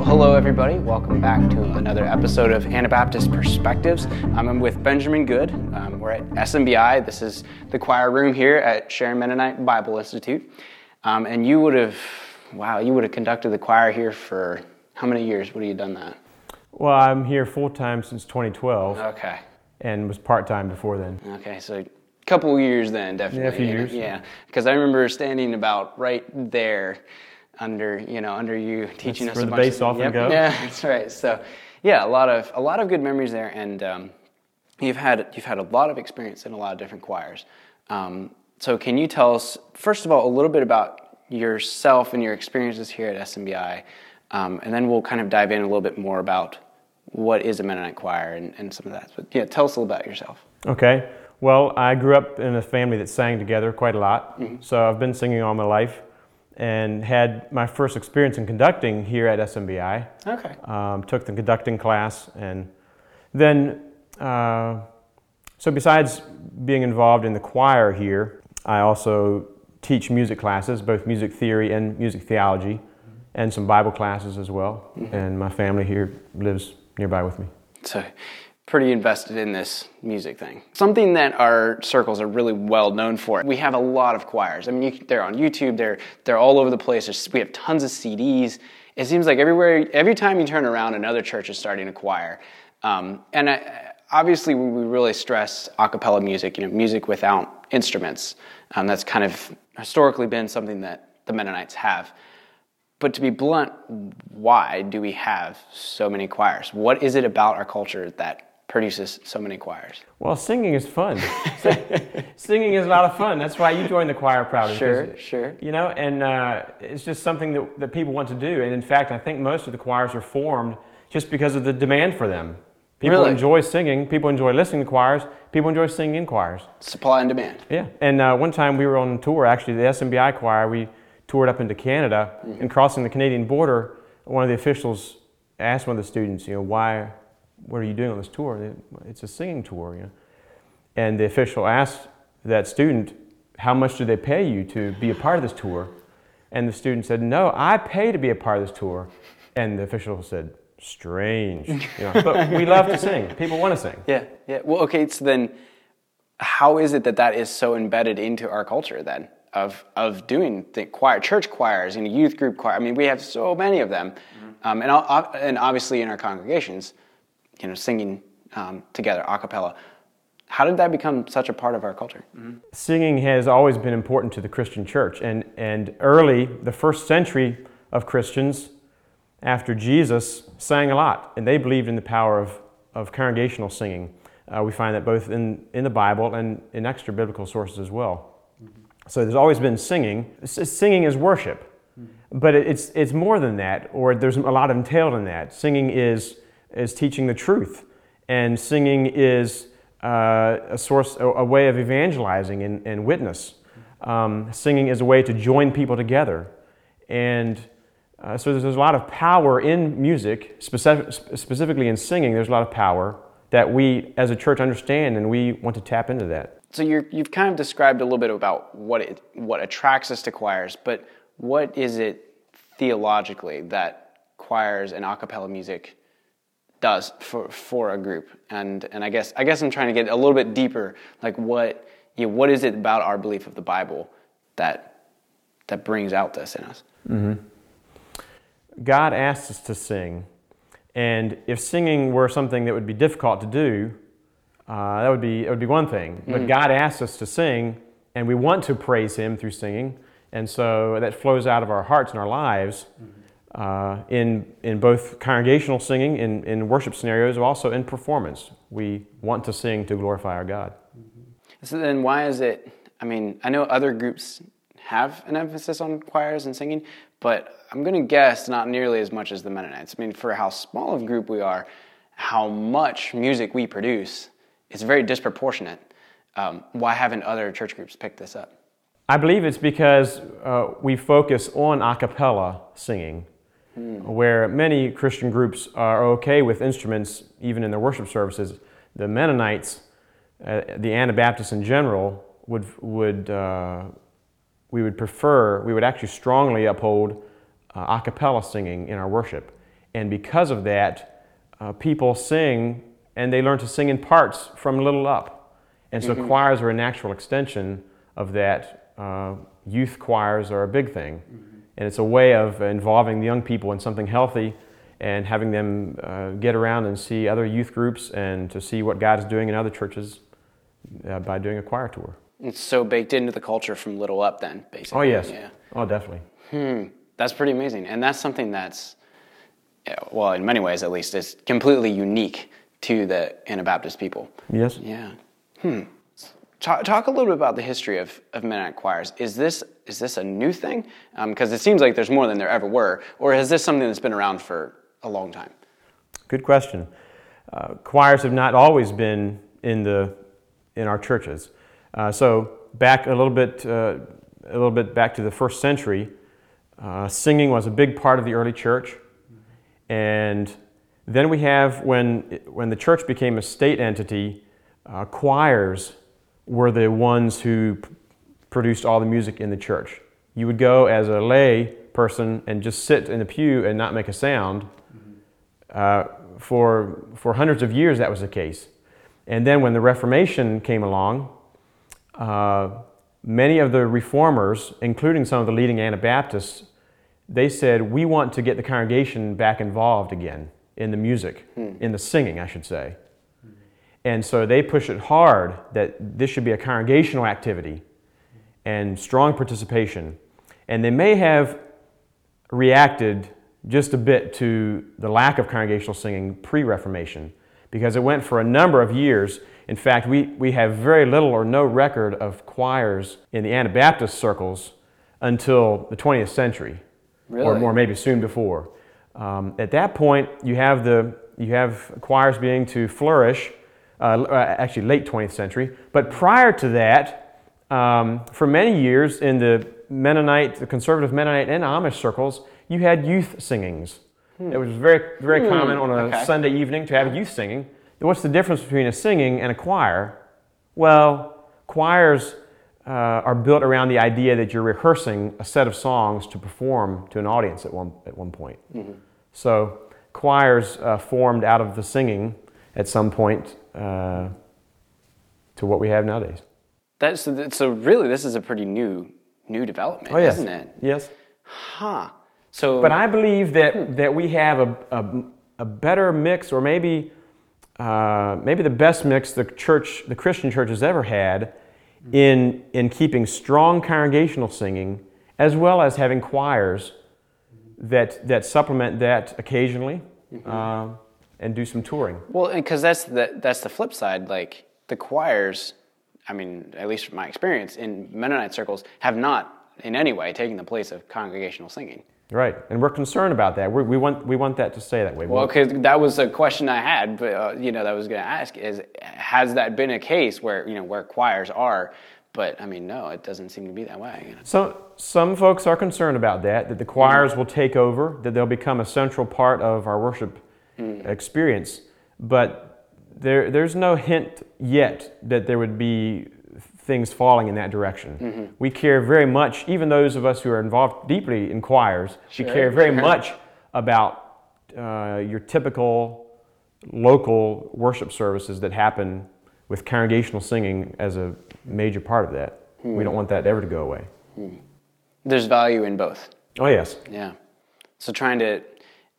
Well, hello, everybody. Welcome back to another episode of Anabaptist Perspectives. Um, I'm with Benjamin Good. Um, we're at SMBI. This is the choir room here at Sharon Mennonite Bible Institute. Um, and you would have, wow, you would have conducted the choir here for how many years? What have you done that? Well, I'm here full time since 2012 Okay. and was part time before then. Okay, so a couple years then, definitely. Yeah, a few years. Yeah, because I remember standing about right there under, you know, under you teaching That's us where a the of often yep, goes. Yeah, that's right. So, yeah, a lot of a lot of good memories there, and um, you've had you've had a lot of experience in a lot of different choirs. Um, so, can you tell us first of all a little bit about yourself and your experiences here at SMBI, um, and then we'll kind of dive in a little bit more about what is a Mennonite choir and, and some of that. But yeah, tell us a little about yourself. Okay. Well, I grew up in a family that sang together quite a lot. So I've been singing all my life and had my first experience in conducting here at SMBI. Okay. Um, took the conducting class and then, uh, so besides being involved in the choir here, I also teach music classes, both music theory and music theology, and some Bible classes as well. And my family here lives nearby with me. So, pretty invested in this music thing. Something that our circles are really well known for. We have a lot of choirs. I mean, you, they're on YouTube. They're they're all over the place. There's, we have tons of CDs. It seems like everywhere, every time you turn around, another church is starting a choir. Um, and I, obviously, we, really stress a cappella music. You know, music without instruments. Um, that's kind of historically been something that the Mennonites have. But to be blunt, why do we have so many choirs? What is it about our culture that produces so many choirs? Well, singing is fun. singing is a lot of fun. That's why you joined the choir proudly. Sure, sure. Sure. You know, and uh, it's just something that, that people want to do. And in fact, I think most of the choirs are formed just because of the demand for them. People Really? enjoy singing. People enjoy listening to choirs. People enjoy singing in choirs. Supply and demand. Yeah. And uh, one time we were on tour, actually, the SMBI choir, we toured up into Canada, and crossing the Canadian border, one of the officials asked one of the students, you know, why, what are you doing on this tour? It's a singing tour, you know. And the official asked that student, how much do they pay you to be a part of this tour? And the student said, no, I pay to be a part of this tour. And the official said, strange. You know, but we love to sing. People want to sing. Yeah, yeah. Well, okay, so then how is it that that is so embedded into our culture then of, of doing the choir, church choirs, and youth group choir? I mean, we have so many of them. Um, and, and obviously in our congregations, you know, singing um, together, a cappella. How did that become such a part of our culture? Singing has always been important to the Christian church, and, and early, the first century of Christians after Jesus sang a lot, and they believed in the power of, of congregational singing. Uh, we find that both in, in the Bible and in extra biblical sources as well. So there's always been singing. S- Singing is worship, but it- it's, it's more than that, or there's a lot entailed in that. Singing is, is teaching the truth, and singing is uh, a source, a, a way of evangelizing and, and witness. Um, singing is a way to join people together. And uh, so there's, there's a lot of power in music, specific, specifically in singing, there's a lot of power that we as a church understand, and we want to tap into that. So you're, you've kind of described a little bit about what it, what attracts us to choirs, but what is it theologically that choirs and a cappella music does for, for a group? And, and I guess I guess I'm trying to get a little bit deeper, like what you know, what is it about our belief of the Bible that that brings out this in us? Mm-hmm. God asks us to sing, and if singing were something that would be difficult to do, uh, that would be it would be one thing. But mm-hmm. God asks us to sing, and we want to praise Him through singing, and so that flows out of our hearts and our lives. Mm-hmm. Uh, in, in both congregational singing, in, in worship scenarios, but also in performance. We want to sing to glorify our God. So then, why is it? I mean, I know other groups have an emphasis on choirs and singing, but I'm going to guess not nearly as much as the Mennonites. I mean, for how small of a group we are, how much music we produce, it's very disproportionate. Um, why haven't other church groups picked this up? I believe it's because uh, we focus on a cappella singing, where many Christian groups are okay with instruments even in their worship services. The Mennonites, uh, the Anabaptists in general, would, would, uh, we would prefer, we would actually strongly uphold uh, a cappella singing in our worship. And because of that, uh, people sing and they learn to sing in parts from little up. And so choirs are a natural extension of that. Uh, youth choirs are a big thing. And it's a way of involving the young people in something healthy and having them uh, get around and see other youth groups and to see what God is doing in other churches uh, by doing a choir tour. It's so baked into the culture from little up, then basically. Oh, yes. Yeah. Oh, definitely. Hmm. That's pretty amazing, and that's something that's, well, in many ways at least, is completely unique to the Anabaptist people. Yes. Yeah. Hmm. Talk, talk a little bit about the history of, of Mennonite choirs. Is this is this a new thing? Because it seems like there's more than there ever were, or is this something that's been around for a long time? Good question. Uh, choirs have not always been in the in our churches. Uh, so back a little bit, uh, a little bit back to the first century, uh, singing was a big part of the early church, and then we have when when the church became a state entity, uh, choirs were the ones who produced all the music in the church. You would go as a lay person and just sit in the pew and not make a sound. Uh, for, for hundreds of years, that was the case. And then when the Reformation came along, uh, many of the reformers, including some of the leading Anabaptists, they said, We want to get the congregation back involved again in the music, in the singing, I should say. And so they push it hard that this should be a congregational activity and strong participation. And they may have reacted just a bit to the lack of congregational singing pre Reformation because it went for a number of years. In fact, we, we have very little or no record of choirs in the Anabaptist circles until the 20th century, or, Really? or maybe soon before. Um, at that point, you have, the, you have choirs beginning to flourish, uh, uh, actually, late 20th century. But prior to that, um, for many years in the Mennonite, the conservative Mennonite and Amish circles, you had youth singings. It was very, very common on a okay. Sunday evening to have youth singing. What's the difference between a singing and a choir? Well, choirs uh, are built around the idea that you're rehearsing a set of songs to perform to an audience at one, at one point. So, choirs uh, formed out of the singing at some point uh, to what we have nowadays. That's so really this is a pretty new new development, Oh, yes. isn't it? Yes. Huh. So But I believe that, that we have a, a, a better mix, or maybe, uh, maybe the best mix the church, the Christian church has ever had, in, in keeping strong congregational singing, as well as having choirs that, that supplement that occasionally, uh, and do some touring. Well, because that's the that's the flip side. Like the choirs, I mean, at least from my experience in Mennonite circles, have not in any way taken the place of congregational singing. Right, and we're concerned about that. We're, we want we want that to stay that way. Well, because that was a question I had, but uh, you know, that I was going to ask is, has that been a case where you know where choirs are? But I mean, no, it doesn't seem to be that way. you know. So, some folks are concerned about that, that the choirs will take over, that they'll become a central part of our worship experience. But there, there's no hint yet that there would be things falling in that direction. Mm-hmm. We care very much, even those of us who are involved deeply in choirs, we care very sure. much about uh, your typical local worship services that happen with congregational singing as a major part of that. We hmm. don't want that ever to go away. Hmm. There's value in both. Oh, yes. Yeah. So trying to,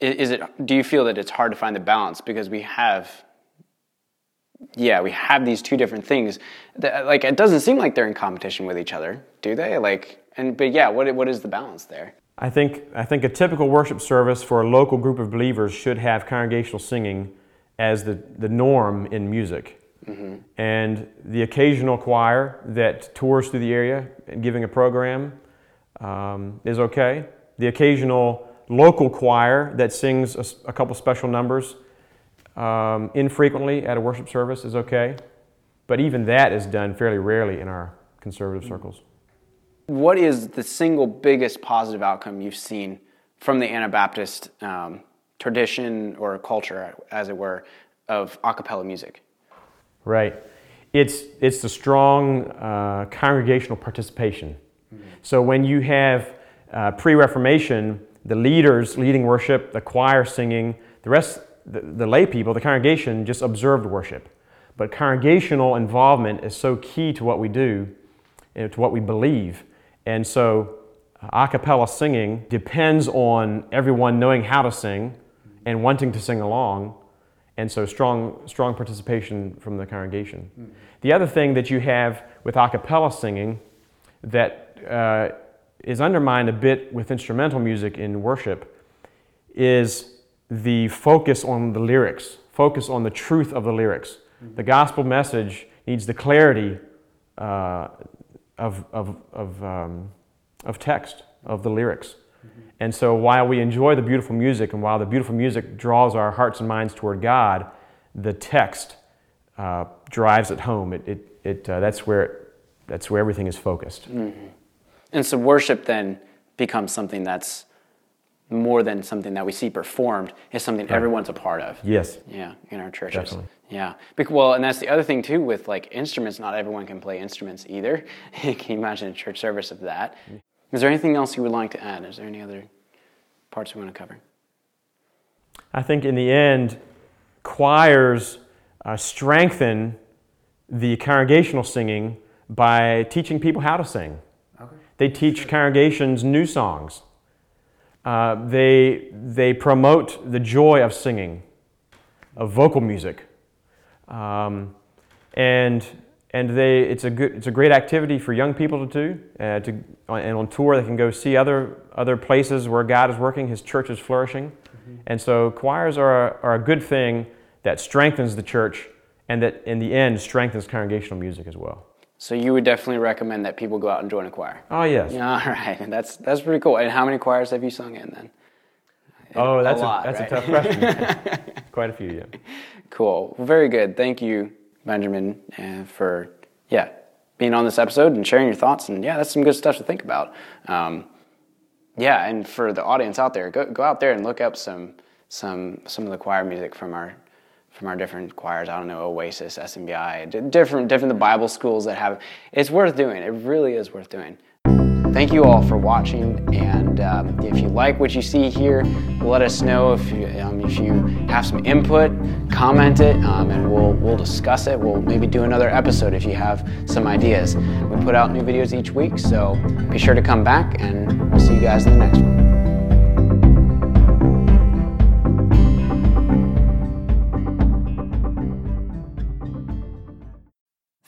is it? Do you feel that it's hard to find the balance because we have, yeah, we have these two different things. That, like it doesn't seem like they're in competition with each other, do they? Like, and but yeah, what what is the balance there? I think, I think a typical worship service for a local group of believers should have congregational singing as the, the norm in music. And the occasional choir that tours through the area and giving a program um, is okay. The occasional local choir that sings a couple special numbers um, infrequently at a worship service is okay. But even that is done fairly rarely in our conservative circles. What is the single biggest positive outcome you've seen from the Anabaptist um, tradition or culture, as it were, of a cappella music? Right. It's, it's the strong uh, congregational participation. So when you have uh, pre Reformation, the leaders leading worship, the choir singing, the rest, the, the lay people, the congregation just observed worship. But congregational involvement is so key to what we do, and to what we believe. And so, a cappella singing depends on everyone knowing how to sing and wanting to sing along, and so strong, strong participation from the congregation. Mm-hmm. The other thing that you have with a cappella singing that uh, is undermined a bit with instrumental music in worship is the focus on the lyrics, focus on the truth of the lyrics. Mm-hmm. The gospel message needs the clarity uh, of, of, of, um, of text, of the lyrics. Mm-hmm. And so while we enjoy the beautiful music and while the beautiful music draws our hearts and minds toward God, the text uh, drives it home. It, it, it, uh, that's, where, that's where everything is focused. Mm-hmm. And so worship then becomes something that's more than something that we see performed. is something right. everyone's a part of. Yes. Yeah, in our churches. Definitely. Yeah. Well, and that's the other thing too with like instruments. Not everyone can play instruments either. can you imagine a church service of that? Is there anything else you would like to add? Is there any other parts we want to cover? I think in the end, choirs uh, strengthen the congregational singing by teaching people how to sing. Okay. They teach congregations new songs. Uh, they, they promote the joy of singing, of vocal music. Um, and and they, it's, a good, it's a great activity for young people to do. Uh, to, and on tour, they can go see other, other places where God is working, His church is flourishing. Mm-hmm. And so, choirs are a, are a good thing that strengthens the church and that, in the end, strengthens congregational music as well. So you would definitely recommend that people go out and join a choir. Oh yes. Yeah, all right, that's that's pretty cool. And how many choirs have you sung in then? Oh, that's a, lot, a that's right? a tough question. Quite a few, yeah. Cool. Well, very good. Thank you, Benjamin, uh, for yeah being on this episode and sharing your thoughts. And yeah, that's some good stuff to think about. Um, yeah, and for the audience out there, go go out there and look up some some some of the choir music from our from our different choirs. I don't know, Oasis, SMBI, different different the Bible schools that have. It's worth doing. It really is worth doing. Thank you all for watching, and um, if you like what you see here, let us know. If you, um, if you have some input, comment it, um, and we'll we'll discuss it. We'll maybe do another episode if you have some ideas. We put out new videos each week, so be sure to come back, and we'll see you guys in the next one.